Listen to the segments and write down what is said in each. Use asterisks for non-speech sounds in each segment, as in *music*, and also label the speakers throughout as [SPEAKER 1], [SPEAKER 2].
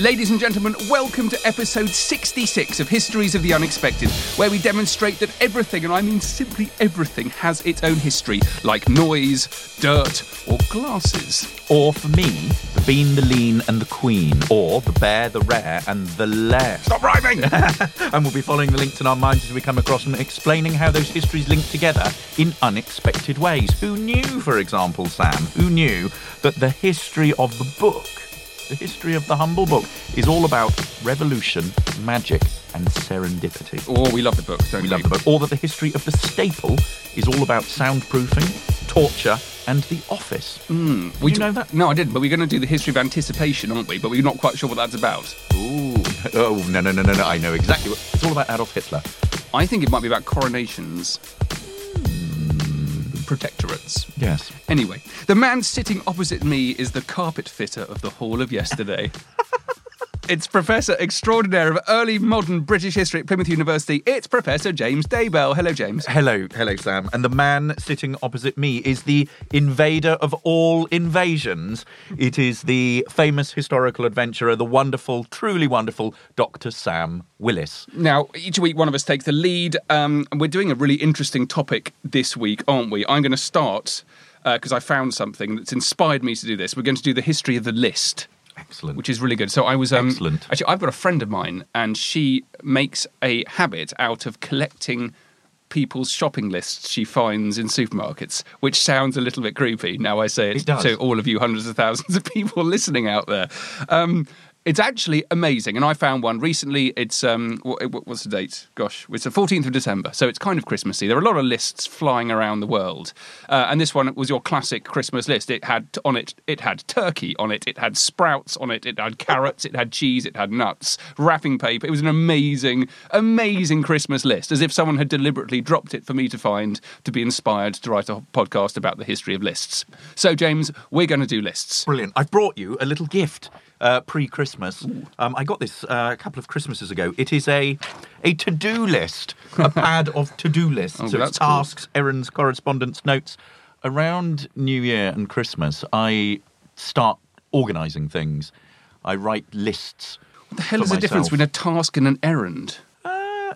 [SPEAKER 1] Ladies and gentlemen, welcome to episode 66 of Histories of the Unexpected, where we demonstrate that everything, and I mean simply everything, has its own history, like noise, dirt, or glasses.
[SPEAKER 2] Or for me, the bean, the lean, and the queen. Or the bear, the rare, and the lair.
[SPEAKER 1] Stop rhyming! *laughs*
[SPEAKER 2] and we'll be following the links in our minds as we come across them, explaining how those histories link together in unexpected ways. Who knew, for example, Sam, who knew that the history of the book, the history of the Humble Book, is all about revolution, magic, and serendipity?
[SPEAKER 1] oh, we love the book, don't we?
[SPEAKER 2] We love the book. Or that the history of the staple is all about soundproofing, torture, and the office. Mm,
[SPEAKER 1] We
[SPEAKER 2] you know that?
[SPEAKER 1] No, I didn't, but we're going to do the history of anticipation, aren't we? But we're not quite sure what that's about.
[SPEAKER 2] Ooh. *laughs* Oh, no, no, no, no, no. I know exactly what. It's all about Adolf Hitler.
[SPEAKER 1] I think it might be about coronations. Protectorates.
[SPEAKER 2] Yes.
[SPEAKER 1] Anyway, the man sitting opposite me is the carpet fitter of the Hall of Yesterday. *laughs* it's Professor Extraordinaire of Early Modern British History at Plymouth University. It's Professor James Daybell. Hello, James.
[SPEAKER 2] Hello, hello, Sam. And the man sitting opposite me is the invader of all invasions. It is the famous historical adventurer, the wonderful, truly wonderful Dr. Sam Willis.
[SPEAKER 1] Now, each week one of us takes the lead. Um, and we're doing a really interesting topic this week, aren't we? I'm going to start because I found something that's inspired me to do this. We're going to do the history of the list.
[SPEAKER 2] Excellent.
[SPEAKER 1] which is really good. So I was um,
[SPEAKER 2] Excellent.
[SPEAKER 1] Actually, I've got a friend of mine, and she makes a habit out of collecting people's shopping lists she finds in supermarkets, which sounds a little bit creepy. Now I say it,
[SPEAKER 2] It
[SPEAKER 1] to all of you hundreds of thousands of people *laughs* listening out there. Um, it's actually amazing, and I found one recently. It's um, what, what- what's the date? Gosh, it's the fourteenth of December, so it's kind of Christmassy. There are a lot of lists flying around the world, uh, and this one was your classic Christmas list. It had on it, it had turkey on it, it had sprouts on it, it had carrots, it had cheese, it had nuts, wrapping paper. It was an amazing, amazing Christmas list, as if someone had deliberately dropped it for me to find to be inspired to write a podcast about the history of lists. So, James, we're going to do lists.
[SPEAKER 2] Brilliant. I've brought you a little gift uh, pre-Christmas. Um, I got this uh, a couple of Christmases ago. It is a a to-do list, a *laughs* pad of to-do lists.
[SPEAKER 1] Oh,
[SPEAKER 2] so it's
[SPEAKER 1] cool.
[SPEAKER 2] tasks, errands, correspondence, notes. Around New Year and Christmas, I start organising things. I write lists.
[SPEAKER 1] What the hell is the difference between a task and an errand?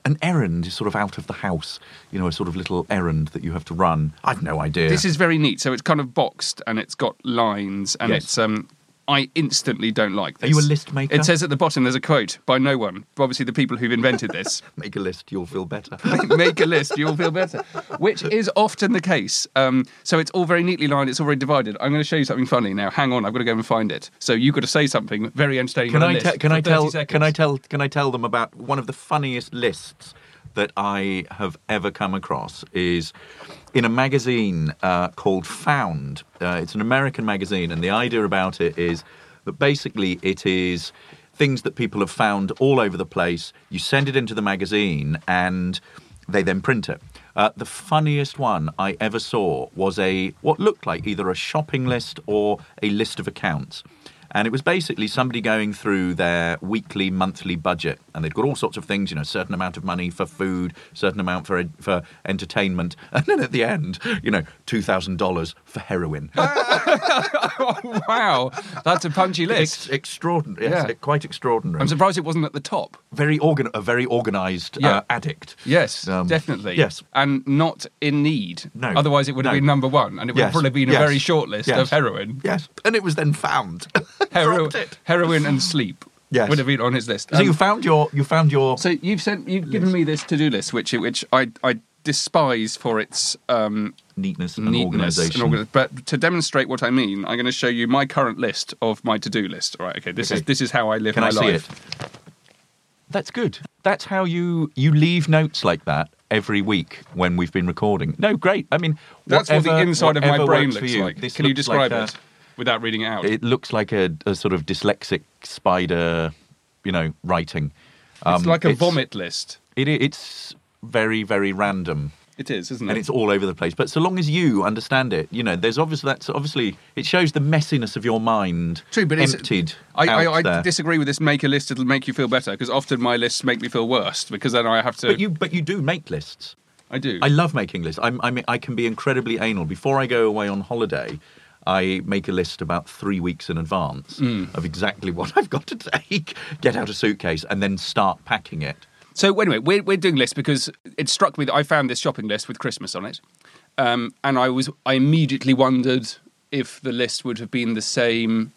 [SPEAKER 2] An errand is sort of out of the house, you know, a sort of little errand that you have to run. I've no idea.
[SPEAKER 1] This is very neat. So it's kind of boxed and it's got lines and
[SPEAKER 2] Yes.
[SPEAKER 1] it's um I instantly don't like
[SPEAKER 2] Are
[SPEAKER 1] this.
[SPEAKER 2] you a list maker?
[SPEAKER 1] It says at the bottom there's a quote by no one. Obviously the people who've invented this. *laughs*
[SPEAKER 2] Make a list, you'll feel better. *laughs*
[SPEAKER 1] Make a list, you'll feel better. Which is often the case. Um, so it's all very neatly lined, it's all very divided. I'm going to show you something funny now. Hang on, I've got to go and find it. So you've got to say something very entertaining.
[SPEAKER 2] Can
[SPEAKER 1] on a
[SPEAKER 2] I,
[SPEAKER 1] list
[SPEAKER 2] te- can I tell?
[SPEAKER 1] seconds.
[SPEAKER 2] Can I tell? Can I tell them about one of the funniest lists that I have ever come across? Is in a magazine uh, called Found. Uh, it's an American magazine, and the idea about it is that basically it is things that people have found all over the place. You send it into the magazine, and they then print it. Uh, the funniest one I ever saw was a what looked like either a shopping list or a list of accounts. And it was basically somebody going through their weekly, monthly budget, and they'd got all sorts of things, you know, certain amount of money for food, certain amount for for entertainment, *laughs* and then at the end, you know, two thousand dollars for heroin.
[SPEAKER 1] Oh, *laughs* wow, that's a punchy list.
[SPEAKER 2] It's extraordinary. Yes,
[SPEAKER 1] Yeah.
[SPEAKER 2] quite extraordinary.
[SPEAKER 1] I'm surprised it wasn't at the top.
[SPEAKER 2] very organ, a very organised
[SPEAKER 1] Yeah.
[SPEAKER 2] uh, addict.
[SPEAKER 1] Yes,
[SPEAKER 2] Um,
[SPEAKER 1] definitely.
[SPEAKER 2] yes.
[SPEAKER 1] and not in need.
[SPEAKER 2] No.
[SPEAKER 1] otherwise it would have been number one, and it would have probably been a very short list
[SPEAKER 2] Yes.
[SPEAKER 1] of heroin,
[SPEAKER 2] Yes, and it was then found. *laughs* *laughs*
[SPEAKER 1] Hero- heroin, and sleep.
[SPEAKER 2] Yes.
[SPEAKER 1] would have been on his list.
[SPEAKER 2] So you
[SPEAKER 1] Um,
[SPEAKER 2] found your you found your
[SPEAKER 1] So you've sent you've given me this to do list, which which I I despise for its um,
[SPEAKER 2] neatness and
[SPEAKER 1] neatness
[SPEAKER 2] organisation.
[SPEAKER 1] and organ- but to demonstrate what I mean, I'm going to show you my current list of my to do list. All right, okay. This is this is how I live
[SPEAKER 2] Can
[SPEAKER 1] my
[SPEAKER 2] I see
[SPEAKER 1] life.
[SPEAKER 2] it? That's good. That's how you you leave notes like that every week when we've been recording. No, great. I mean,
[SPEAKER 1] That's what the
[SPEAKER 2] whatever-
[SPEAKER 1] inside of my
[SPEAKER 2] whatever
[SPEAKER 1] brain
[SPEAKER 2] works for
[SPEAKER 1] looks
[SPEAKER 2] you.
[SPEAKER 1] like.
[SPEAKER 2] This
[SPEAKER 1] Can you
[SPEAKER 2] looks
[SPEAKER 1] describe
[SPEAKER 2] like
[SPEAKER 1] it without reading it out?
[SPEAKER 2] It looks like a, a sort of dyslexic spider, you know, writing.
[SPEAKER 1] it's
[SPEAKER 2] Um,
[SPEAKER 1] like a vomit list.
[SPEAKER 2] It, it's very very random.
[SPEAKER 1] It is, isn't it?
[SPEAKER 2] and it's all over the place. But so long as you understand it, you know, there's obviously that's obviously it shows the messiness of your mind.
[SPEAKER 1] True, but it's
[SPEAKER 2] emptied.
[SPEAKER 1] I,
[SPEAKER 2] out
[SPEAKER 1] I, I disagree with this. Make a list; it'll make you feel better. Because often my lists make me feel worse. Because then I have to.
[SPEAKER 2] But you, but you do make lists.
[SPEAKER 1] I do.
[SPEAKER 2] I love making lists. I'm, I'm, I can be incredibly anal. Before I go away on holiday, I make a list about three weeks in advance
[SPEAKER 1] Mm.
[SPEAKER 2] of exactly *laughs* what I've got to take, get out a suitcase, and then start packing it.
[SPEAKER 1] So anyway, we're we're doing lists because it struck me that I found this shopping list with Christmas on it, um, and I was I immediately wondered if the list would have been the same.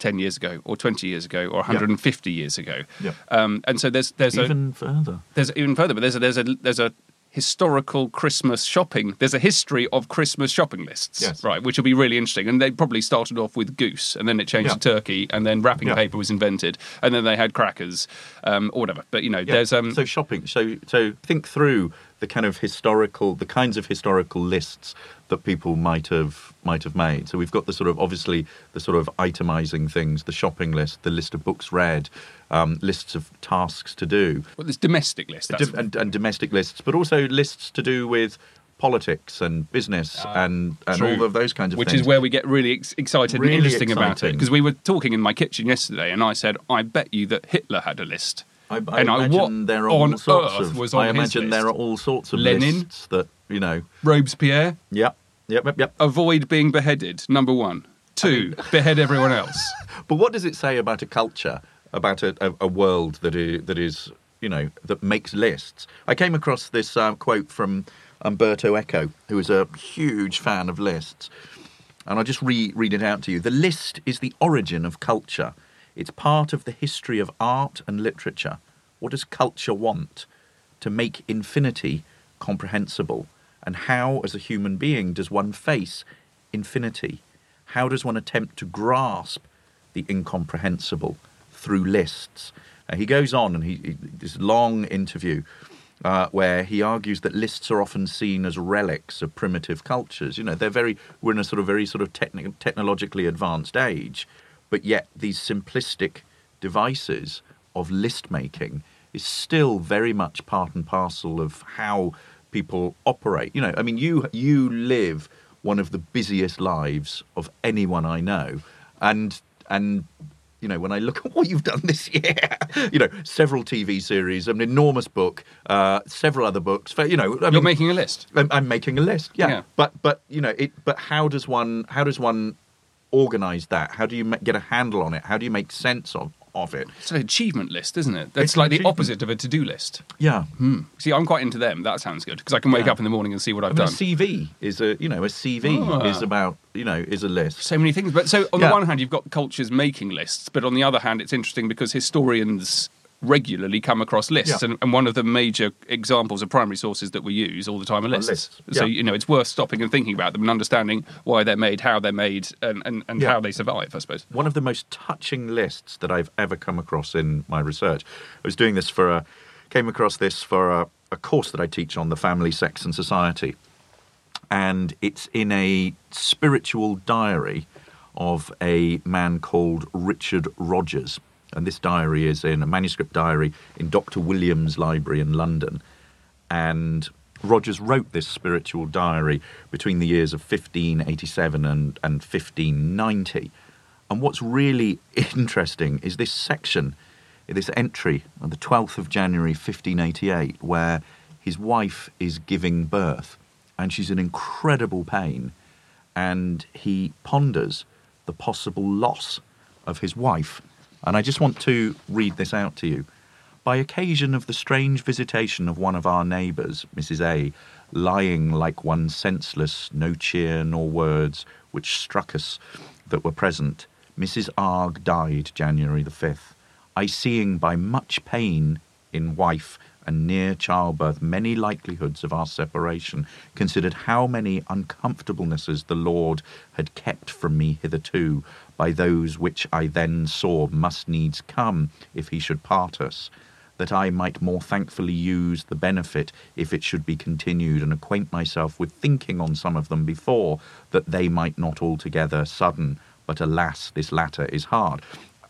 [SPEAKER 1] 10 years ago or 20 years ago or 150 years ago
[SPEAKER 2] Yeah.
[SPEAKER 1] um, and so there's there's a
[SPEAKER 2] Even further.
[SPEAKER 1] there's even further, but there's a, there's a there's a historical Christmas shopping. There's a history of Christmas shopping lists,
[SPEAKER 2] Yes.
[SPEAKER 1] right? Which will be really interesting. And they probably started off with goose, and then it changed
[SPEAKER 2] Yeah.
[SPEAKER 1] to turkey, and then wrapping
[SPEAKER 2] Yeah.
[SPEAKER 1] paper was invented, and then they had crackers, um, or whatever. But you know,
[SPEAKER 2] Yeah.
[SPEAKER 1] there's um,
[SPEAKER 2] so shopping. So so think through the kind of historical, the kinds of historical lists that people might have might have made. So we've got the sort of obviously the sort of itemizing things, the shopping list, the list of books read, um, lists of tasks to do,
[SPEAKER 1] well, there's domestic lists That's,
[SPEAKER 2] and, and domestic lists, but also lists to do with politics and business and and
[SPEAKER 1] True.
[SPEAKER 2] all of those kinds of
[SPEAKER 1] which
[SPEAKER 2] things.
[SPEAKER 1] Which is where we get really ex- excited
[SPEAKER 2] Really
[SPEAKER 1] and interesting about it because we were talking in my kitchen yesterday, and I said, "I bet you that Hitler had a list."
[SPEAKER 2] I, I
[SPEAKER 1] and I,
[SPEAKER 2] imagine
[SPEAKER 1] what
[SPEAKER 2] there are
[SPEAKER 1] on
[SPEAKER 2] all sorts
[SPEAKER 1] earth
[SPEAKER 2] of.
[SPEAKER 1] was on
[SPEAKER 2] I imagine there are all sorts of
[SPEAKER 1] Lenin?
[SPEAKER 2] lists that you know.
[SPEAKER 1] Robespierre,
[SPEAKER 2] Yep, yep, yep, yep.
[SPEAKER 1] avoid being beheaded. Number one. Two, behead everyone else. *laughs*
[SPEAKER 2] But what does it say about a culture, about a, a, a world that is, that is, you know, that makes lists? I came across this uh, quote from Umberto Eco, who is a huge fan of lists. And I'll just re- read it out to you. The list is the origin of culture. It's part of the history of art and literature. What does culture want? To make infinity comprehensible. And how, as a human being, does one face infinity? How does one attempt to grasp the incomprehensible through lists? Uh, he goes on, and he, he this long interview uh, where he argues that lists are often seen as relics of primitive cultures. You know, they're very we're in a sort of very sort of techni- technologically advanced age, but yet these simplistic devices of list making is still very much part and parcel of how people operate. You know, I mean, you you live one of the busiest lives of anyone I know, and and you know when I look *laughs* at what you've done this year, *laughs* you know, several TV series, an enormous book, uh, several other books. You know, I
[SPEAKER 1] You're
[SPEAKER 2] mean,
[SPEAKER 1] making a list.
[SPEAKER 2] I'm, I'm making a list. Yeah.
[SPEAKER 1] Yeah.
[SPEAKER 2] But but you know it. But how does one how does one organize that? How do you get a handle on it? How do you make sense of of it?
[SPEAKER 1] It's an achievement list, isn't it? That's
[SPEAKER 2] It's
[SPEAKER 1] like the opposite of a to-do list.
[SPEAKER 2] Yeah.
[SPEAKER 1] See, I'm quite into them. That sounds good because I can wake
[SPEAKER 2] Yeah.
[SPEAKER 1] up in the morning and see what
[SPEAKER 2] I
[SPEAKER 1] I've
[SPEAKER 2] mean, a
[SPEAKER 1] done.
[SPEAKER 2] CV is a you know a CV
[SPEAKER 1] Ah.
[SPEAKER 2] is about you know is a list.
[SPEAKER 1] so many things. But so on
[SPEAKER 2] Yeah.
[SPEAKER 1] the one hand, you've got cultures making lists, but on the other hand, it's interesting because historians regularly come across lists,
[SPEAKER 2] Yeah.
[SPEAKER 1] and, and one of the major examples of primary sources that we use all the time are lists.
[SPEAKER 2] lists,
[SPEAKER 1] So you know, it's worth stopping and thinking about them and understanding why they're made, how they're made, and and, and
[SPEAKER 2] Yeah.
[SPEAKER 1] how they survive. I suppose.
[SPEAKER 2] One of the most touching lists that I've ever come across in my research. I was doing this for a, came across this for a, a course that I teach on the family, sex, and society, and it's in a spiritual diary of a man called Richard Rogers. And this diary is in a manuscript diary in Dr. Williams' library in London. And Rogers wrote this spiritual diary between the years of 1587 and, and 1590. And what's really *laughs* interesting is this section, this entry on the 12th of January 1588, where his wife is giving birth and she's in incredible pain, and he ponders the possible loss of his wife. And I just want to read this out to you. By occasion of the strange visitation of one of our neighbours, Mrs. A, lying like one senseless, no cheer nor words, which struck us that were present, Mrs. Arg died January the 5th. I seeing by much pain in wife and near childbirth many likelihoods of our separation, considered how many uncomfortablenesses the Lord had kept from me hitherto by those which I then saw must needs come if he should part us, that I might more thankfully use the benefit if it should be continued, and acquaint myself with thinking on some of them before, that they might not altogether sudden, but alas, this latter is hard.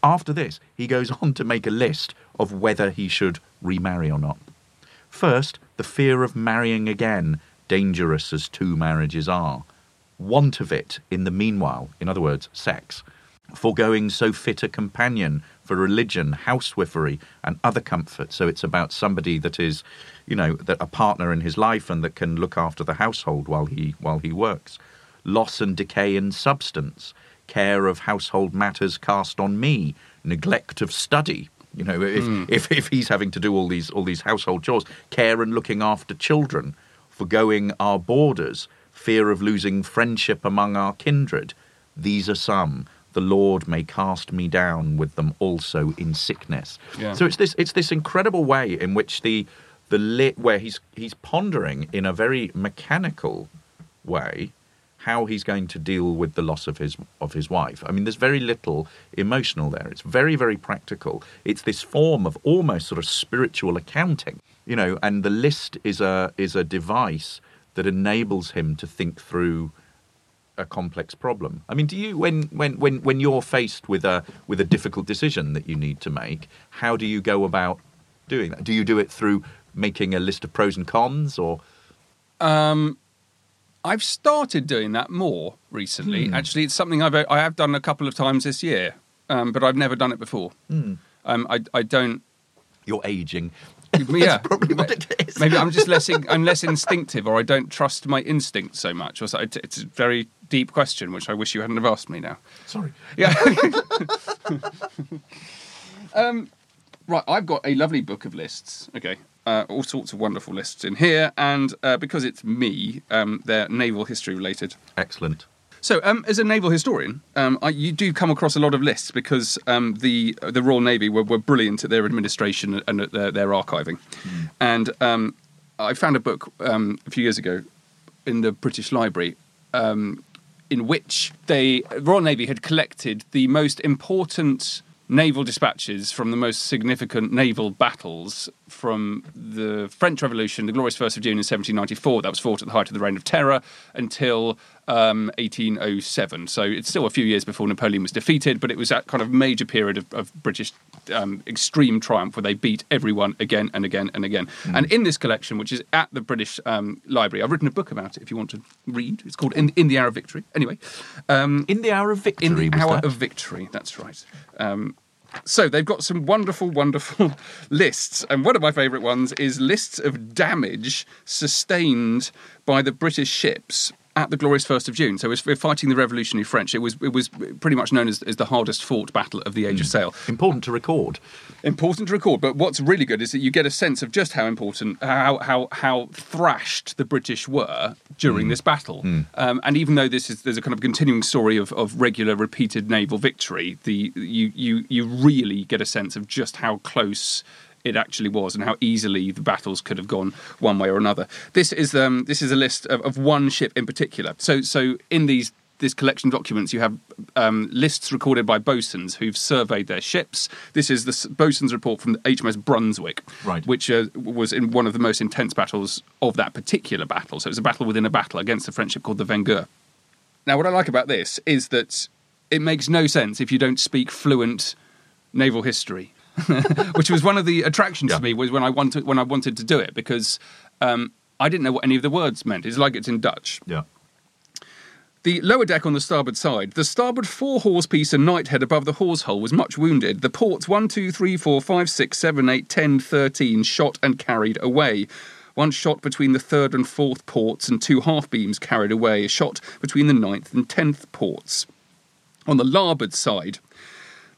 [SPEAKER 2] After this, he goes *laughs* on to make a list of whether he should remarry or not. First, the fear of marrying again, dangerous as two marriages are. Want of it in the meanwhile, in other words, sex. Foregoing so fit a companion for religion, housewifery, and other comfort. So it's about somebody that is, you know, that a partner in his life and that can look after the household while he while he works. Loss and decay in substance, care of household matters cast on me, neglect of study. You know, if, hmm. if if he's having to do all these all these household chores, care and looking after children, foregoing our borders, fear of losing friendship among our kindred. These are some. The Lord may cast me down with them also in sickness.
[SPEAKER 1] Yeah.
[SPEAKER 2] So it's this it's this incredible way in which the the lit where he's he's pondering in a very mechanical way how he's going to deal with the loss of his of his wife. I mean, there's very little emotional there. It's very very practical. It's this form of almost sort of spiritual accounting, you know. And the list is a is a device that enables him to think through a complex problem. I mean, do you when when when when you're faced with a with a difficult decision that you need to make, how do you go about doing that? Do you do it through making a list of pros and cons, or
[SPEAKER 1] Um, I've started doing that more recently.
[SPEAKER 2] Hmm.
[SPEAKER 1] Actually, it's something I've I have done a couple of times this year, um, but I've never done it before.
[SPEAKER 2] Hmm.
[SPEAKER 1] Um, I I don't.
[SPEAKER 2] you're aging? *laughs*
[SPEAKER 1] Yeah,
[SPEAKER 2] probably what it is.
[SPEAKER 1] Maybe I'm just less in, I'm less instinctive, or I don't trust my instincts so much. Or so, it- it's a very deep question, which I wish you hadn't have asked me now.
[SPEAKER 2] Sorry.
[SPEAKER 1] Yeah. *laughs* *laughs* um, right, I've got a lovely book of lists. Okay. Uh, all sorts of wonderful lists in here, and uh, because it's me, um, they're naval history related.
[SPEAKER 2] Excellent.
[SPEAKER 1] So, um, as a naval historian, um, I, you do come across a lot of lists because um, the the Royal Navy were, were brilliant at their administration and at their, their archiving. And um, I found a book um, a few years ago in the British Library um, in which they Royal Navy had collected the most important naval dispatches from the most significant naval battles from the French Revolution, the glorious 1st of June in 1794, that was fought at the height of the Reign of Terror, until um, 1807. So it's still a few years before Napoleon was defeated, but it was that kind of major period of, of British um, extreme triumph where they beat everyone again and again and again. And in this collection, which is at the British um, Library, I've written a book about it if you want to read. It's called In, in the Hour of Victory. Anyway, um,
[SPEAKER 2] In the hour of victory.
[SPEAKER 1] in the hour
[SPEAKER 2] that?
[SPEAKER 1] of victory. That's right. Um, so they've got some wonderful, wonderful *laughs* lists, and one of my favourite ones is lists of damage sustained by the British ships at the glorious first of June. So we're we're fighting the revolutionary French. It was it was pretty much known as, as the hardest fought battle of the Age of mm. Sail.
[SPEAKER 2] Important to record.
[SPEAKER 1] Important to record, but what's really good is that you get a sense of just how important, how how how thrashed the British were during mm. this battle. Mm. Um, and even though this is there's a kind of continuing story of, of regular, repeated naval victory, the you you you really get a sense of just how close it actually was and how easily the battles could have gone one way or another. This is um, this is a list of, of one ship in particular. So so in these this collection of documents, you have um, lists recorded by bosuns who've surveyed their ships. This is the bosun's report from the HMS Brunswick,
[SPEAKER 2] Right.
[SPEAKER 1] which uh, was in one of the most intense battles of that particular battle. So it was a battle within a battle against a French ship called the Vengeur. Now, what I like about this is that it makes no sense if you don't speak fluent naval history, *laughs* which was one of the attractions
[SPEAKER 2] Yeah.
[SPEAKER 1] to me was when I wanted when I wanted to do it because um, I didn't know what any of the words meant. It's like it's in Dutch.
[SPEAKER 2] Yeah.
[SPEAKER 1] The lower deck on the starboard side. The starboard fore hawse piece and knighthead above the hawse hole was much wounded. The ports 1, 2, 3, 4, 5, 6, 7, 8, 10, 13 shot and carried away. One shot between the third and fourth ports, and two half beams carried away. A shot between the ninth and tenth ports. On the larboard side,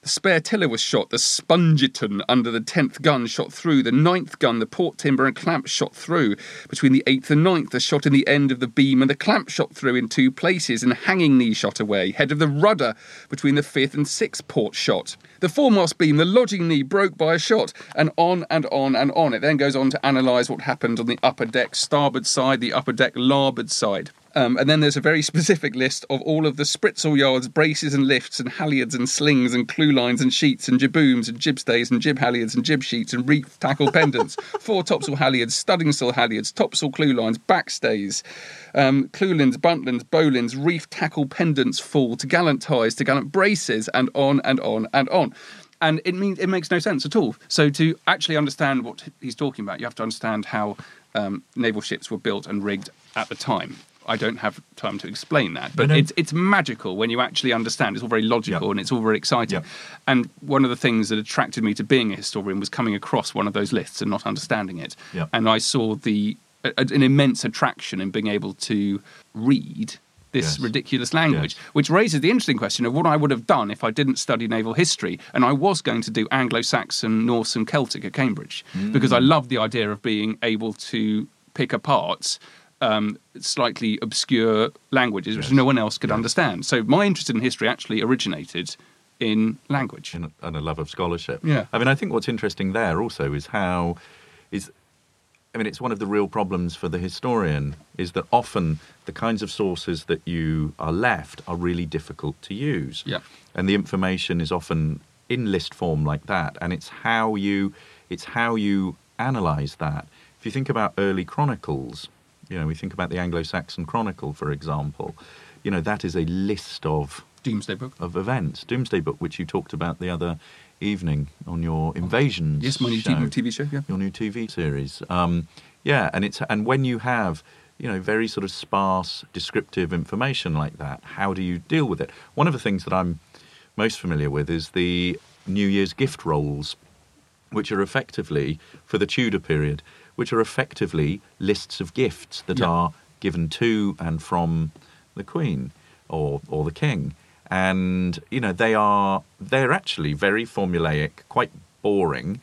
[SPEAKER 1] the spare tiller was shot, the Spongeton under the 10th gun shot through, the ninth gun, the port timber and clamp shot through. Between the 8th and 9th, a shot in the end of the beam and the clamp shot through in two places, and hanging knee shot away. Head of the rudder between the 5th and 6th port shot. The foremast beam, the lodging knee broke by a shot, and on and on and on. It then goes on to analyse what happened on the upper deck starboard side, the upper deck larboard side. Um, and then there's a very specific list of all of the spritsail yards, braces and lifts, and halyards and slings, and clew lines and sheets, and jibooms and jibstays, and jib halyards and jib sheets, and reef tackle pendants, *laughs* fore topsail halyards, studding sail halyards, topsail clew lines, backstays, um, clewlines, buntlines, bowlines, reef tackle pendants, full to gallant ties, to gallant braces, and on and on and on and it means it makes no sense at all. So to actually understand what he's talking about, you have to understand how um, naval ships were built and rigged at the time. I don't have time to explain that, but
[SPEAKER 2] No, no.
[SPEAKER 1] it's it's magical when you actually understand. It's all very logical
[SPEAKER 2] Yeah.
[SPEAKER 1] and it's all very exciting.
[SPEAKER 2] Yeah.
[SPEAKER 1] And one of the things that attracted me to being a historian was coming across one of those lists and not understanding it.
[SPEAKER 2] Yeah.
[SPEAKER 1] And I saw the a, an immense attraction in being able to read this
[SPEAKER 2] Yes.
[SPEAKER 1] ridiculous language,
[SPEAKER 2] Yes.
[SPEAKER 1] which raises the interesting question of what I would have done if I didn't study naval history. And I was going to do Anglo Saxon, Norse, and Celtic at Cambridge because
[SPEAKER 2] Mm.
[SPEAKER 1] I love the idea of being able to pick apart um, slightly obscure languages which
[SPEAKER 2] Yes.
[SPEAKER 1] no one else could
[SPEAKER 2] Yeah.
[SPEAKER 1] understand. So my interest in history actually originated in language.
[SPEAKER 2] and, and a love of scholarship.
[SPEAKER 1] Yeah.
[SPEAKER 2] I mean, I think what's interesting there also is how is. I mean, it's one of the real problems for the historian is that often the kinds of sources that you are left are really difficult to use.
[SPEAKER 1] Yeah.
[SPEAKER 2] And the information is often in list form like that, and it's how you it's how you analyze that. If you think about early chronicles, you know, we think about the Anglo-Saxon Chronicle, for example. You know, that is a list of
[SPEAKER 1] Domesday Book.
[SPEAKER 2] of events. Domesday Book, which you talked about the other evening on your invasions.
[SPEAKER 1] Yes, my new
[SPEAKER 2] show,
[SPEAKER 1] TV, TV show. Yeah.
[SPEAKER 2] Your new TV series. Um, yeah, and it's and when you have you know very sort of sparse descriptive information like that, how do you deal with it? One of the things that I'm most familiar with is the New Year's gift rolls, which are effectively for the Tudor period, which are effectively lists of gifts that
[SPEAKER 1] Yeah.
[SPEAKER 2] are given to and from the Queen or or the King, and you know they are they're actually very formulaic, quite boring,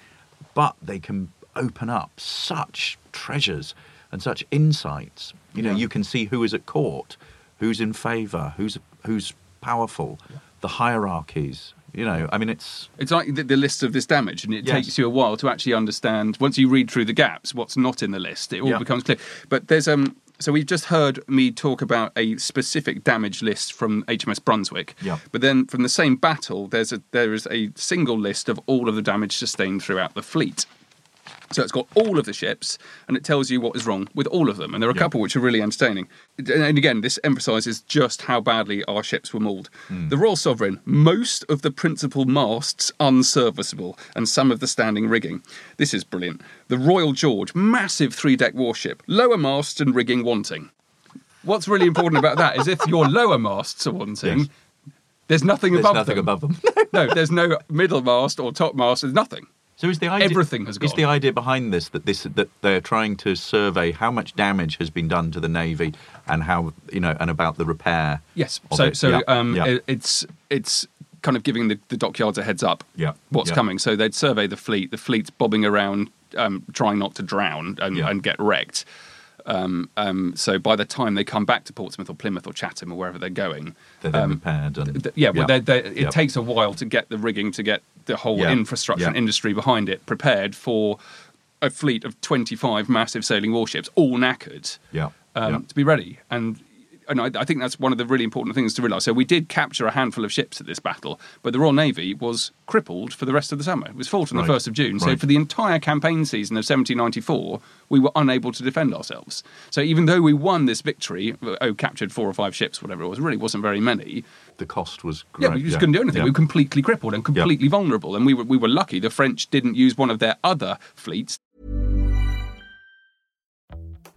[SPEAKER 2] but they can open up such treasures and such insights. You know,
[SPEAKER 1] Yeah.
[SPEAKER 2] you can see who is at court, who's in favour, who's who's powerful, the hierarchies. You know, I mean, it's
[SPEAKER 1] It's like the, the list of this damage, and it
[SPEAKER 2] Yes.
[SPEAKER 1] takes you a while to actually understand. Once you read through the gaps, what's not in the list, it all
[SPEAKER 2] Yeah.
[SPEAKER 1] becomes clear. But there's um. So we've just heard me talk about a specific damage list from HMS Brunswick.
[SPEAKER 2] Yeah.
[SPEAKER 1] But then from the same battle, there's a there is a single list of all of the damage sustained throughout the fleet. So it's got all of the ships, and it tells you what is wrong with all of them. And there are a
[SPEAKER 2] Yeah.
[SPEAKER 1] couple which are really entertaining. And again, this emphasises just how badly our ships were mauled.
[SPEAKER 2] Hmm.
[SPEAKER 1] The Royal Sovereign, most of the principal masts unserviceable, and some of the standing rigging. This is brilliant. The Royal George, massive three-deck warship, lower masts and rigging wanting. What's really important about that is if your lower masts are wanting,
[SPEAKER 2] Yes.
[SPEAKER 1] there's nothing
[SPEAKER 2] there's
[SPEAKER 1] above
[SPEAKER 2] nothing
[SPEAKER 1] them.
[SPEAKER 2] above them. *laughs*
[SPEAKER 1] no, there's no middle mast or top mast. There's nothing.
[SPEAKER 2] So is the idea
[SPEAKER 1] Everything has gone.
[SPEAKER 2] is the idea behind this that this that they're trying to survey how much damage has been done to the navy and how you know and about the repair.
[SPEAKER 1] Yes. So,
[SPEAKER 2] it.
[SPEAKER 1] so
[SPEAKER 2] Yeah,
[SPEAKER 1] um,
[SPEAKER 2] yeah.
[SPEAKER 1] it- it's it's kind of giving the, the dockyards a heads up.
[SPEAKER 2] Yeah,
[SPEAKER 1] What's
[SPEAKER 2] yeah.
[SPEAKER 1] coming? So they'd survey the fleet. The fleet's bobbing around, um, trying not to drown and, and get wrecked. Um, um, so by the time they come back to Portsmouth or Plymouth or Chatham or wherever they're going,
[SPEAKER 2] they're then
[SPEAKER 1] um,
[SPEAKER 2] and
[SPEAKER 1] th- yeah, well, They, they, it
[SPEAKER 2] yeah.
[SPEAKER 1] takes a while to get the rigging, to get the whole
[SPEAKER 2] Yeah,
[SPEAKER 1] infrastructure and industry behind it prepared for a fleet of 25 massive sailing warships, all knackered um, to be ready. And and I, I think that's one of the really important things to realise. So we did capture a handful of ships at this battle, but the Royal Navy was crippled for the rest of the summer. It was fought on
[SPEAKER 2] Right,
[SPEAKER 1] the first of June. So for the entire campaign season of 1794, we were unable to defend ourselves. So even though we won this victory, oh, captured four or five ships, whatever it was, really wasn't very many.
[SPEAKER 2] the cost was
[SPEAKER 1] Yeah, we just couldn't do anything.
[SPEAKER 2] yeah.
[SPEAKER 1] We were completely crippled and completely vulnerable. And we were we were lucky. The French didn't use one of their other fleets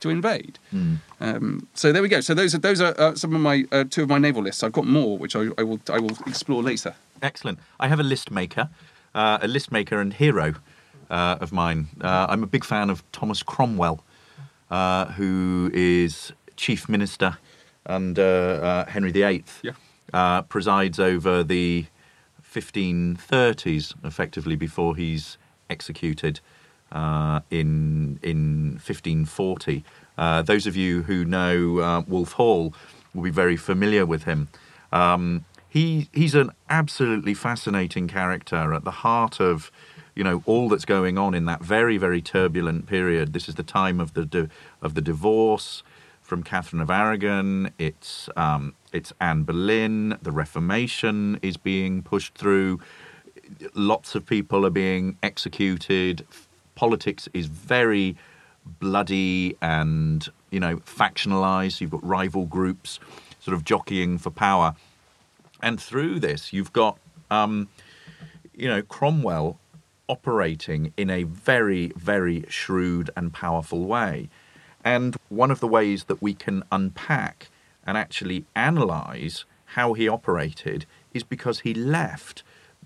[SPEAKER 1] To invade. Um, so there we go. So those are those are uh, some of my uh, two of my naval lists. I've got more, which I, I will I will explore later.
[SPEAKER 2] Excellent. I have a list maker, uh, a list maker and hero uh, of mine. Uh, I'm a big fan of Thomas Cromwell, uh, who is chief minister under uh, Henry VIII.
[SPEAKER 1] Yeah.
[SPEAKER 2] Uh, presides over the 1530s, effectively before he's executed uh, in in 1540. Uh, those of you who know uh, Wolf Hall will be very familiar with him. Um, he he's an absolutely fascinating character at the heart of you know all that's going on in that very very turbulent period. This is the time of the di- of the divorce from Catherine of Aragon. It's um, it's Anne Boleyn. The Reformation is being pushed through. Lots of people are being executed. Politics is very bloody and you know factionalized. You've got rival groups sort of jockeying for power, and through this you've got um, you know Cromwell operating in a very very shrewd and powerful way. And one of the ways that we can unpack and actually analyze how he operated is because he left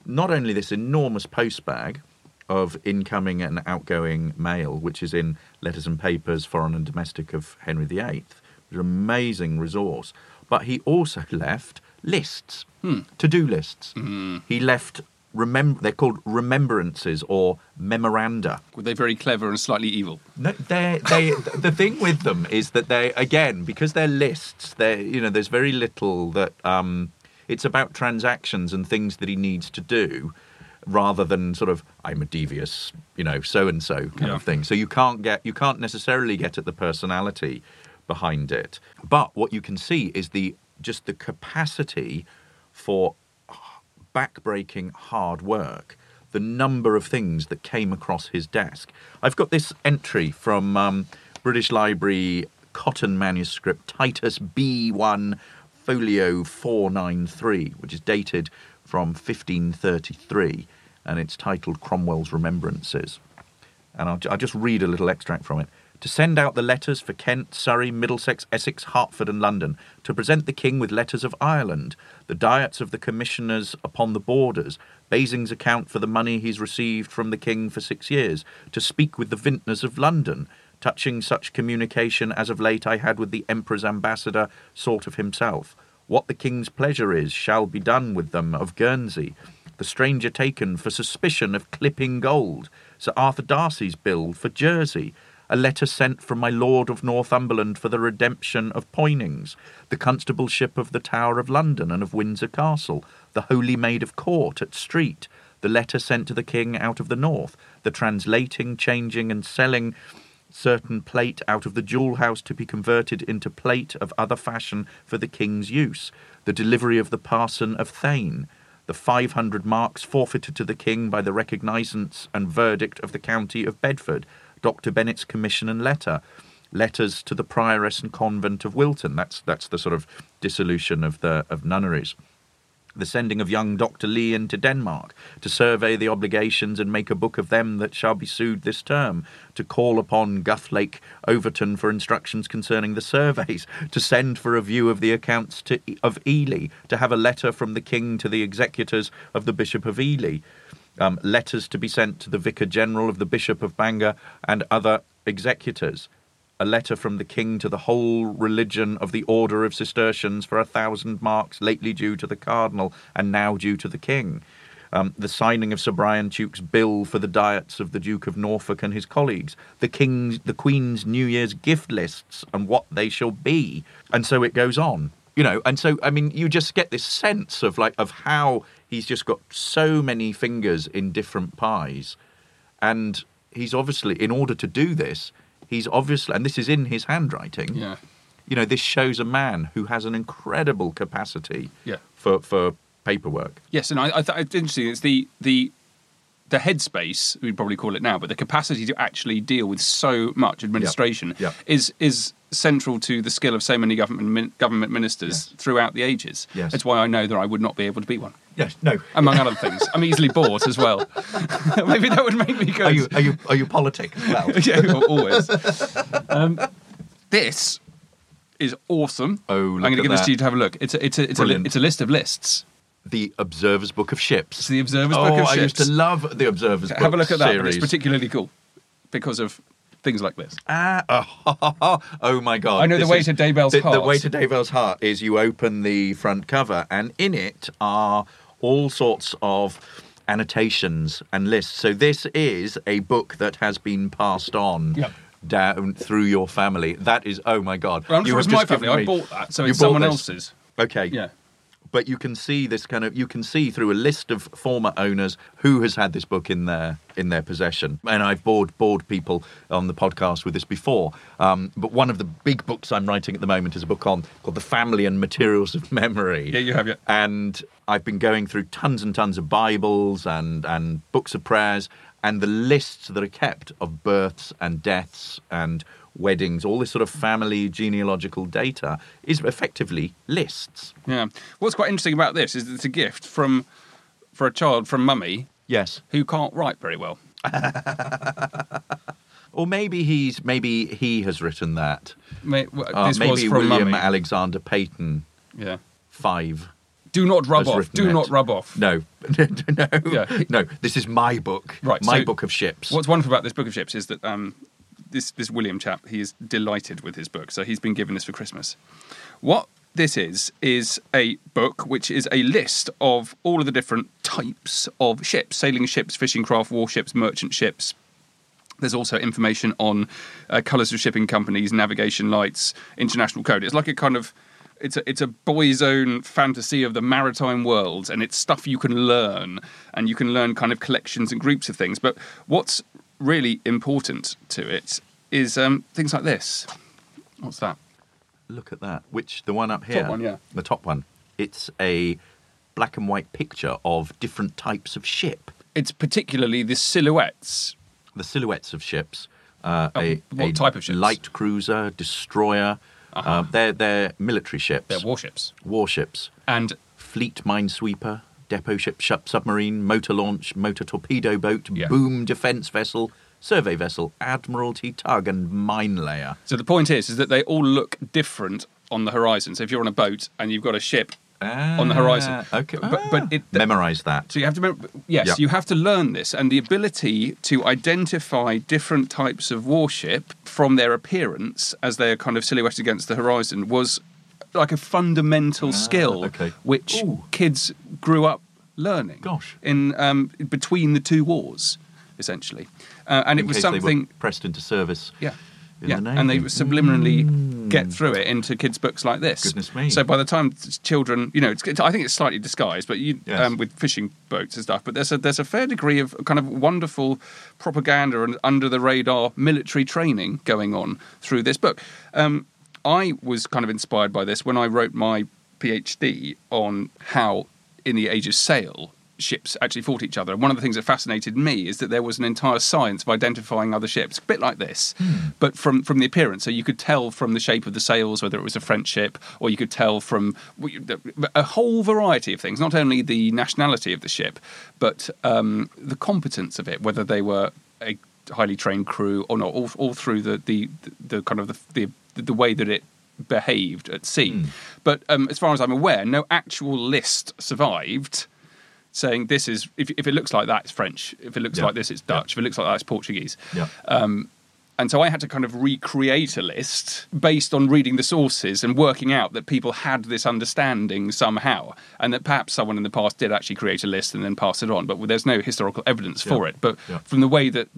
[SPEAKER 2] not only this enormous postbag of incoming and outgoing mail, which is in Letters and Papers, Foreign and Domestic of Henry VIII, is an amazing resource, but he also *laughs* left lists, to do lists. He left. Remember, they're called remembrances or memoranda.
[SPEAKER 1] Were they very clever and slightly evil?
[SPEAKER 2] No, they they *laughs* the thing with them is that they again because they're lists. They you know there's very little that um, it's about transactions and things that he needs to do, rather than sort of I'm a devious you know so and so kind
[SPEAKER 1] Yeah.
[SPEAKER 2] of thing. So you can't get you can't necessarily get at the personality behind it. But what you can see is the just the capacity for backbreaking hard work, the number of things that came across his desk. I've got this entry from um, British Library Cotton manuscript Titus B1 folio 493, which is dated from 1533, and it's titled Cromwell's Remembrances. And I'll, I'll just read a little extract from it. To send out the letters for Kent, Surrey, Middlesex, Essex, Hertford, and London, to present the King with letters of Ireland, the diets of the commissioners upon the borders, Basing's account for the money he's received from the King for six years, to speak with the vintners of London, touching such communication as of late I had with the Emperor's ambassador, sort of himself. What the King's pleasure is shall be done with them of Guernsey, the stranger taken for suspicion of clipping gold, Sir Arthur Darcy's bill for Jersey, a letter sent from my Lord of Northumberland for the redemption of Poynings, the constableship of the Tower of London and of Windsor Castle, the Holy Maid of Court at Street, the letter sent to the King out of the North, the translating, changing, and selling certain plate out of the jewel house to be converted into plate of other fashion for the King's use, the delivery of the parson of Thane, the 500 marks forfeited to the King by the recognizance and verdict of the county of Bedford, Dr. Bennet's commission and letter, letters to the prioress and convent of Wilton. That's that's the sort of dissolution of the of nunneries the sending of young Dr. Lee into Denmark to survey the obligations and make a book of them that shall be sued this term, to call upon Guthlac Overton for instructions concerning the surveys, *laughs* to send for a view of the accounts to, of Ely, to have a letter from the King to the executors of the Bishop of Ely, um, letters to be sent to the Vicar General of the Bishop of Bangor and other executors a letter from the king to the whole religion of the order of Cistercians for a thousand marks, lately due to the cardinal and now due to the king. Um, the signing of Sir Brian Tuke's bill for the diets of the Duke of Norfolk and his colleagues, the king's, the Queen's New Year's gift lists and what they shall be, and so it goes on. You know, and so I mean, you just get this sense of like of how he's just got so many fingers in different pies, and he's obviously, in order to do this, he's obviously, and this is in his handwriting.
[SPEAKER 1] Yeah.
[SPEAKER 2] You know, this shows a man who has an incredible capacity
[SPEAKER 1] Yeah.
[SPEAKER 2] for for paperwork.
[SPEAKER 1] Yes, and I, I th- it's interesting. It's the the the headspace we'd probably call it now, but the capacity to actually deal with so much administration
[SPEAKER 2] Yeah.
[SPEAKER 1] is is central to the skill of so many government min- government ministers throughout the ages.
[SPEAKER 2] Yes.
[SPEAKER 1] That's why I know that I would not be able to be one.
[SPEAKER 2] Yes. No.
[SPEAKER 1] Among other things, I'm easily bored as well. *laughs* Maybe that would make me good.
[SPEAKER 2] Are you are you are you politic as well? *laughs*
[SPEAKER 1] yeah, always. Um, this is awesome.
[SPEAKER 2] Oh,
[SPEAKER 1] I'm going to give this to you to have a look. It's a, it's a, it's a, it's a list of lists.
[SPEAKER 2] the Observer's Book of Ships.
[SPEAKER 1] It's the Observer's
[SPEAKER 2] oh,
[SPEAKER 1] Book of Ships.
[SPEAKER 2] I used to love the Observer's Book
[SPEAKER 1] Have a look at that.
[SPEAKER 2] series.
[SPEAKER 1] It's particularly cool because of things like this.
[SPEAKER 2] Ah, oh, *laughs* oh my God!
[SPEAKER 1] I know the way
[SPEAKER 2] is-
[SPEAKER 1] to Daybell's
[SPEAKER 2] the, The way to Daybell's heart is you open the front cover, and in it are all sorts of annotations and lists. So this is a book that has been passed on.
[SPEAKER 1] Yep.
[SPEAKER 2] Down through your family. That is, oh my God!
[SPEAKER 1] Well, I'm
[SPEAKER 2] You
[SPEAKER 1] sure it's my family. I bought that, so it's someone
[SPEAKER 2] this.
[SPEAKER 1] else's.
[SPEAKER 2] Okay.
[SPEAKER 1] Yeah.
[SPEAKER 2] But you can see this kind of you can see through a list of former owners who has had this book in their in their possession. And I've bored bored people on the podcast with this before. Um, but one of the big books I'm writing at the moment is a book on called The Family and Materials of Memory.
[SPEAKER 1] Yeah, you have, yeah.
[SPEAKER 2] And I've been going through tons and tons of Bibles and and books of prayers and the lists that are kept of births and deaths and weddings, all this sort of family genealogical data is effectively lists.
[SPEAKER 1] Yeah. What's quite interesting about this is it's a gift from for a child from mummy
[SPEAKER 2] Yes.
[SPEAKER 1] who can't write very well. *laughs*
[SPEAKER 2] Or maybe he's maybe he has written that.
[SPEAKER 1] May- w-
[SPEAKER 2] Uh, maybe
[SPEAKER 1] from
[SPEAKER 2] William
[SPEAKER 1] mummy.
[SPEAKER 2] Alexander Peyton
[SPEAKER 1] yeah.
[SPEAKER 2] five.
[SPEAKER 1] Do not rub off. Do
[SPEAKER 2] it.
[SPEAKER 1] not rub off.
[SPEAKER 2] No, *laughs* no,
[SPEAKER 1] Yeah.
[SPEAKER 2] no. This is my book.
[SPEAKER 1] Right,
[SPEAKER 2] my
[SPEAKER 1] so
[SPEAKER 2] book of ships.
[SPEAKER 1] What's wonderful about this book of ships is that um, this this William chap he is delighted with his book, so he's been given this for Christmas. What this is is a book which is a list of all of the different types of ships: sailing ships, fishing craft, warships, merchant ships. There's also information on uh, colours of shipping companies, navigation lights, international code. It's like a kind of it's a it's a boy's own fantasy of the maritime world, and it's stuff you can learn, and you can learn kind of collections and groups of things. But what's really important to it is um, things like this. What's that?
[SPEAKER 2] Look at that. Which the one up here?
[SPEAKER 1] Top one, yeah.
[SPEAKER 2] The top one. It's a black and white picture of different types of ship.
[SPEAKER 1] It's particularly the silhouettes.
[SPEAKER 2] The silhouettes of ships. Uh,
[SPEAKER 1] Oh,
[SPEAKER 2] a,
[SPEAKER 1] what
[SPEAKER 2] a
[SPEAKER 1] type of ships?
[SPEAKER 2] Light cruiser, destroyer.
[SPEAKER 1] Uh-huh.
[SPEAKER 2] Uh, they're they're military ships.
[SPEAKER 1] They're warships,
[SPEAKER 2] warships.
[SPEAKER 1] and
[SPEAKER 2] fleet minesweeper, depot ship, submarine, motor launch, motor torpedo boat,
[SPEAKER 1] Yeah.
[SPEAKER 2] boom defence vessel, survey vessel, admiralty tug, and mine layer.
[SPEAKER 1] so the point is, is that they all look different on the horizon. So if you're on a boat and you've got a ship on the horizon,
[SPEAKER 2] Ah, Okay,
[SPEAKER 1] but, but it,
[SPEAKER 2] memorize that.
[SPEAKER 1] So you have to remember, yes,
[SPEAKER 2] Yeah.
[SPEAKER 1] you have to learn this, and the ability to identify different types of warship from their appearance as they are kind of silhouetted against the horizon was like a fundamental skill,
[SPEAKER 2] Ah, okay.
[SPEAKER 1] which
[SPEAKER 2] Ooh.
[SPEAKER 1] kids grew up learning.
[SPEAKER 2] Gosh.
[SPEAKER 1] in um, between the two wars, essentially, uh, and
[SPEAKER 2] In
[SPEAKER 1] it was
[SPEAKER 2] were
[SPEAKER 1] something.
[SPEAKER 2] pressed into service.
[SPEAKER 1] Yeah.
[SPEAKER 2] in
[SPEAKER 1] yeah,
[SPEAKER 2] the
[SPEAKER 1] and they
[SPEAKER 2] Navy.
[SPEAKER 1] subliminally get through it into kids' books like this.
[SPEAKER 2] Goodness me.
[SPEAKER 1] So by the time children, you know, it's, I think it's slightly disguised, but you
[SPEAKER 2] Yes.
[SPEAKER 1] um, with fishing boats and stuff. But there's a there's a fair degree of kind of wonderful propaganda and under the radar military training going on through this book. Um, I was kind of inspired by this when I wrote my PhD on how, in the age of sail, ships actually fought each other. And one of the things that fascinated me is that there was an entire science of identifying other ships, a bit like this, but from, from the appearance. So you could tell from the shape of the sails whether it was a French ship, or you could tell from a whole variety of things, not only the nationality of the ship, but um, the competence of it, whether they were a highly trained crew or not, all, all through the, the, the kind of the, the, the way that it behaved at sea. But um, as far as I'm aware, no actual list survived saying this is if, if it looks like that it's French, if it looks
[SPEAKER 2] Yeah.
[SPEAKER 1] like this it's Dutch, if it looks like that it's Portuguese.
[SPEAKER 2] Yeah.
[SPEAKER 1] Um, and so I had to kind of recreate a list based on reading the sources and working out that people had this understanding somehow, and that perhaps someone in the past did actually create a list and then pass it on. But there's no historical evidence for it. But
[SPEAKER 2] Yeah.
[SPEAKER 1] from the way that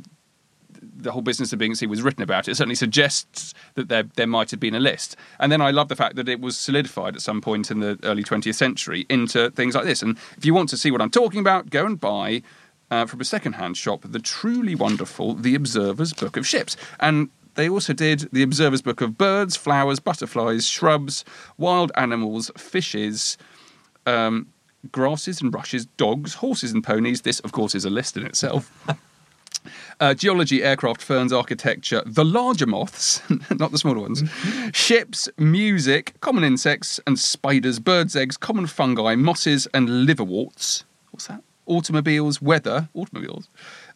[SPEAKER 1] the whole business of being at sea was written about, it certainly suggests that there there might have been a list. And then I love the fact that it was solidified at some point in the early 20th century into things like this. And if you want to see what I'm talking about, go and buy uh, from a second-hand shop the truly wonderful The Observer's Book of Ships. And they also did The Observer's Book of Birds, Flowers, Butterflies, Shrubs, Wild Animals, Fishes, um, grasses and rushes, dogs, horses and ponies. This, of course, is a list in itself. *laughs* Uh, geology, aircraft, ferns, architecture, the larger moths, *laughs* not the smaller ones, ships, music, common insects and spiders, birds' eggs, common fungi, mosses and liverworts. What's that? Automobiles, weather, automobiles,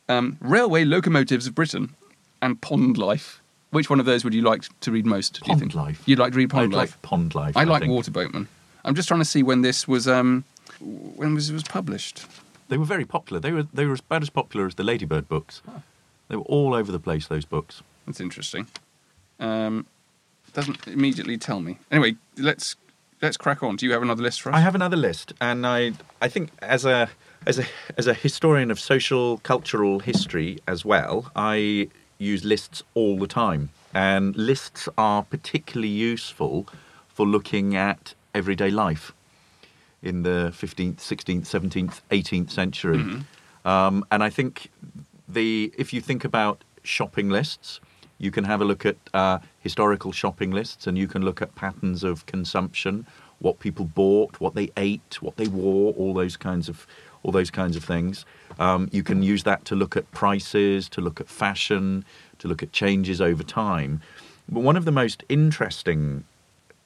[SPEAKER 1] um, railway locomotives of Britain, and pond life. Which one of those would you like to read most? do you
[SPEAKER 2] Pond
[SPEAKER 1] think?
[SPEAKER 2] life.
[SPEAKER 1] You'd like to read pond
[SPEAKER 2] I'd
[SPEAKER 1] life.
[SPEAKER 2] like Pond Life.
[SPEAKER 1] I like
[SPEAKER 2] think.
[SPEAKER 1] Water Boatman. I'm just trying to see when this was um, when was it was published.
[SPEAKER 2] They were very popular. They were they were about as popular as the Ladybird books. They were all over the place. Those books.
[SPEAKER 1] That's interesting. Um, doesn't immediately tell me. Anyway, let's let's crack on. Do you have another list for us?
[SPEAKER 2] I have another list, and I I think as a as a as a historian of social cultural history as well, I use lists all the time, and lists are particularly useful for looking at everyday life in the 15th, 16th, 17th, 18th century. Um, and I think the if you think about shopping lists, you can have a look at uh, historical shopping lists, and you can look at patterns of consumption, what people bought, what they ate, what they wore, all those kinds of all those kinds of things. Um, you can use that to look at prices, to look at fashion, to look at changes over time. But one of the most interesting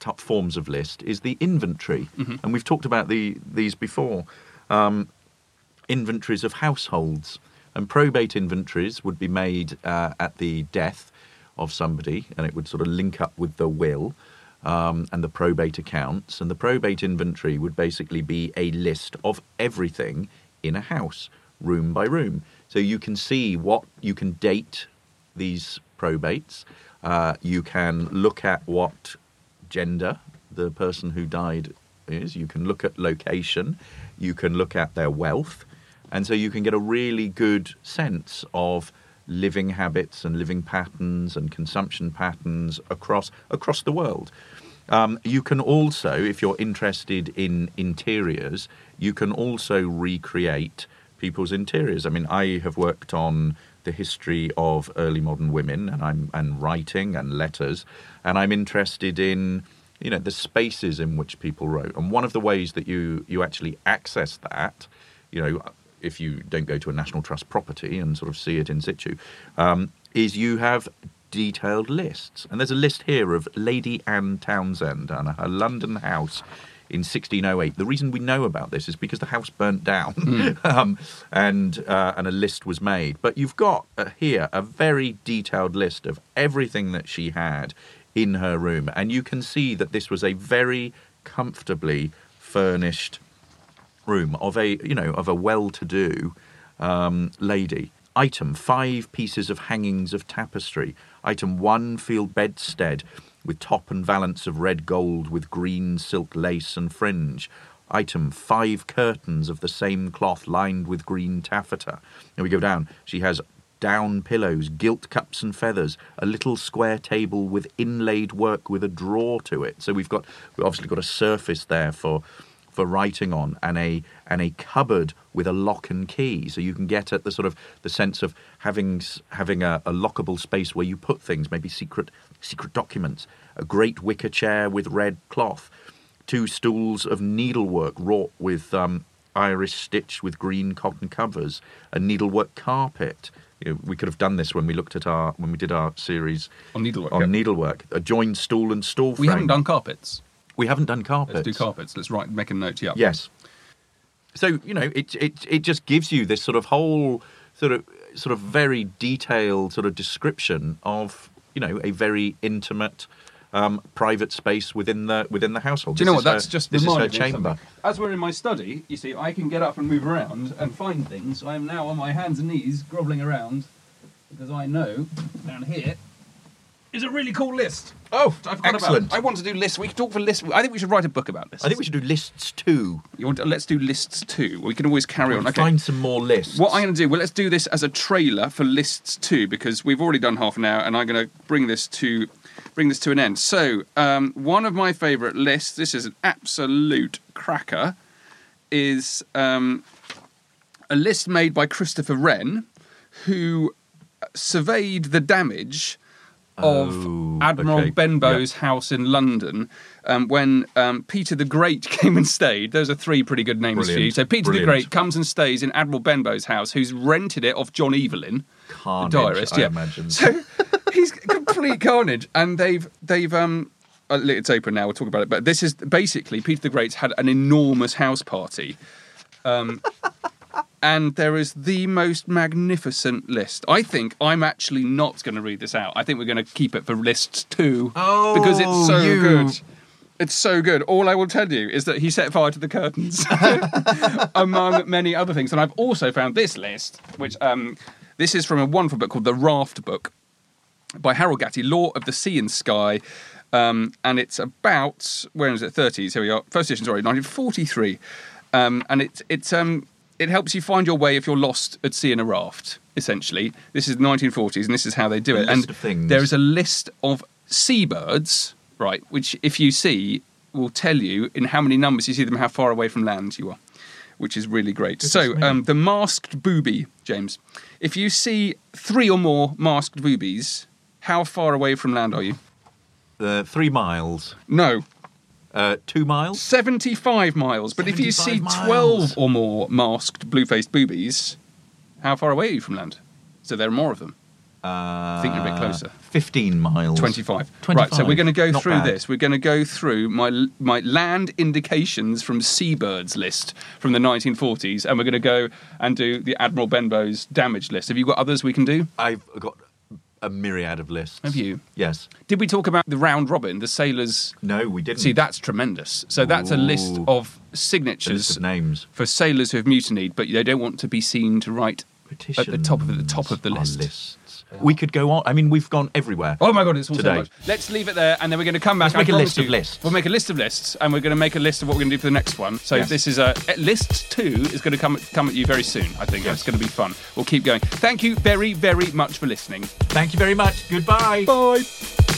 [SPEAKER 2] top forms of list is the inventory, and we've talked about the these before. Um, inventories of households, and probate inventories would be made uh, at the death of somebody, and it would sort of link up with the will um, and the probate accounts. And the probate inventory would basically be a list of everything in a house, room by room. So you can see what you can date these probates. Uh, you can look at what gender the person who died is. You can look at location. You can look at their wealth. And so you can get a really good sense of living habits and living patterns and consumption patterns across across the world. Um, you can also, if you're interested in interiors, you can also recreate people's interiors. I mean, I have worked on the history of early modern women, and I'm and writing and letters, and I'm interested in you know the spaces in which people wrote. And one of the ways that you you actually access that, you know, if you don't go to a National Trust property and sort of see it in situ, um, is you have detailed lists. And there's a list here of Lady Anne Townsend and her London house in 1608. The reason we know about this is because the house burnt down *laughs* um, and, uh, and a list was made. But you've got uh, here a very detailed list of everything that she had in her room. And you can see that this was a very comfortably furnished room of a you know of a well-to-do um, lady. Item five pieces of hangings of tapestry. Item one field bedstead with top and valance of red gold with green silk lace and fringe. Item five curtains of the same cloth lined with green taffeta. And we go down. She has down pillows, gilt cups and feathers, a little square table with inlaid work with a drawer to it. So we've got we've obviously got a surface there for for writing on and a and a cupboard with a lock and key so you can get at the sort of the sense of having having a, a lockable space where you put things maybe secret secret documents a great wicker chair with red cloth two stools of needlework wrought with um, iris stitched with green cotton covers, a needlework carpet. You know, we could have done this when we looked at our when we did our series
[SPEAKER 1] On needlework,
[SPEAKER 2] On needlework, a joined stool and stall frame.
[SPEAKER 1] We haven't done carpets.
[SPEAKER 2] We haven't done carpets.
[SPEAKER 1] Let's do carpets. Let's write, make a note. Yeah.
[SPEAKER 2] Yes. So you know, it it it just gives you this sort of whole sort of sort of very detailed sort of description of you know a very intimate. Um, private space within the within the household.
[SPEAKER 1] Do you know what?
[SPEAKER 2] is
[SPEAKER 1] That's
[SPEAKER 2] her-
[SPEAKER 1] just
[SPEAKER 2] this is her
[SPEAKER 1] reminded me of
[SPEAKER 2] chamber.
[SPEAKER 1] As we're in my study, you see, I can get up and move around and find things. I am now on my hands and knees, grovelling around, because I know down here is a really cool list.
[SPEAKER 2] Oh,
[SPEAKER 1] I forgot
[SPEAKER 2] excellent!
[SPEAKER 1] About. I want to do lists. We could talk for lists. I think we should write a book about lists.
[SPEAKER 2] I think we should do lists too.
[SPEAKER 1] You want to- let's do lists too. We can always carry on. Okay.
[SPEAKER 2] Find some more lists.
[SPEAKER 1] What I'm going to do, well, let's do this as a trailer for lists two because we've already done half an hour, and I'm going to bring this to bring this to an end. So, um, one of my favourite lists. This is an absolute cracker. Is um, a list made by Christopher Wren, who surveyed the damage of
[SPEAKER 2] Oh,
[SPEAKER 1] Admiral
[SPEAKER 2] okay.
[SPEAKER 1] Benbow's house in London um, when um, Peter the Great *laughs* came and stayed. Those are three pretty good names for you. So Peter
[SPEAKER 2] Brilliant.
[SPEAKER 1] the Great comes and stays in Admiral Benbow's house, who's rented it off John Evelyn,
[SPEAKER 2] Carnage,
[SPEAKER 1] the diarist.
[SPEAKER 2] I
[SPEAKER 1] yeah,
[SPEAKER 2] imagine.
[SPEAKER 1] So *laughs* he's complete carnage, and they've they've um. uh, It's open now. We'll talk about it. But this is basically Peter the Great's had an enormous house party, um, and there is the most magnificent list. I think I'm actually not going to read this out. I think we're going to keep it for lists two
[SPEAKER 2] Oh,
[SPEAKER 1] because it's so
[SPEAKER 2] you-
[SPEAKER 1] good. It's so good. All I will tell you is that he set fire to the curtains, *laughs* among many other things. And I've also found this list, which um, this is from a wonderful book called The Raft Book by Harold Gatty, Lore of the Sea and Sky. Um, and it's about, where is it, 30s, here we are, first edition, sorry, 1943. Um, and it, it's, um, it helps you find your way if you're lost at sea in a raft, essentially. This is the 1940s, and this is how they do it. and there is a list of seabirds, right, which if you see, will tell you in how many numbers you see them, how far away from land you are, which is really great. so, um, the masked booby, James. If you see three or more masked boobies, how far away from land are you?
[SPEAKER 2] Uh, three miles,
[SPEAKER 1] No,
[SPEAKER 2] uh, two miles.
[SPEAKER 1] 75 miles. But if you see
[SPEAKER 2] 75
[SPEAKER 1] 12 or more masked blue faced boobies, how far away are you from land? So there are more of them.
[SPEAKER 2] Uh,
[SPEAKER 1] think you're a bit closer.
[SPEAKER 2] Fifteen miles.
[SPEAKER 1] 25.
[SPEAKER 2] 25.
[SPEAKER 1] Right, so we're going to go
[SPEAKER 2] Not
[SPEAKER 1] through
[SPEAKER 2] bad.
[SPEAKER 1] this. We're going to go through my my land indications from seabirds list from the 1940s, and we're going to go and do the Admiral Benbow's damage list. Have you got others we can do?
[SPEAKER 2] I've got a myriad of lists.
[SPEAKER 1] Have you?
[SPEAKER 2] Yes.
[SPEAKER 1] Did we talk about the round robin, the sailors?
[SPEAKER 2] No, we didn't.
[SPEAKER 1] See, that's tremendous. So that's a list
[SPEAKER 2] Ooh.
[SPEAKER 1] of signatures
[SPEAKER 2] list of names.
[SPEAKER 1] for sailors who have mutinied, but they don't want to be seen to write at the top of the top of the list.
[SPEAKER 2] are lists. We could go on. I mean, we've gone everywhere.
[SPEAKER 1] Oh my god, it's all
[SPEAKER 2] Today.
[SPEAKER 1] so much. Let's leave it there, and then we're going to come back.
[SPEAKER 2] Let's make
[SPEAKER 1] I
[SPEAKER 2] a list of lists.
[SPEAKER 1] We'll make a list of lists, and we're going to make a list of what we're going to do for the next one. So
[SPEAKER 2] Yes.
[SPEAKER 1] this is a eh, list two is going to come come at you very soon. I think it's going to be fun. We'll keep going. Thank you very very much for listening.
[SPEAKER 2] Thank you very much. Goodbye.
[SPEAKER 1] Bye.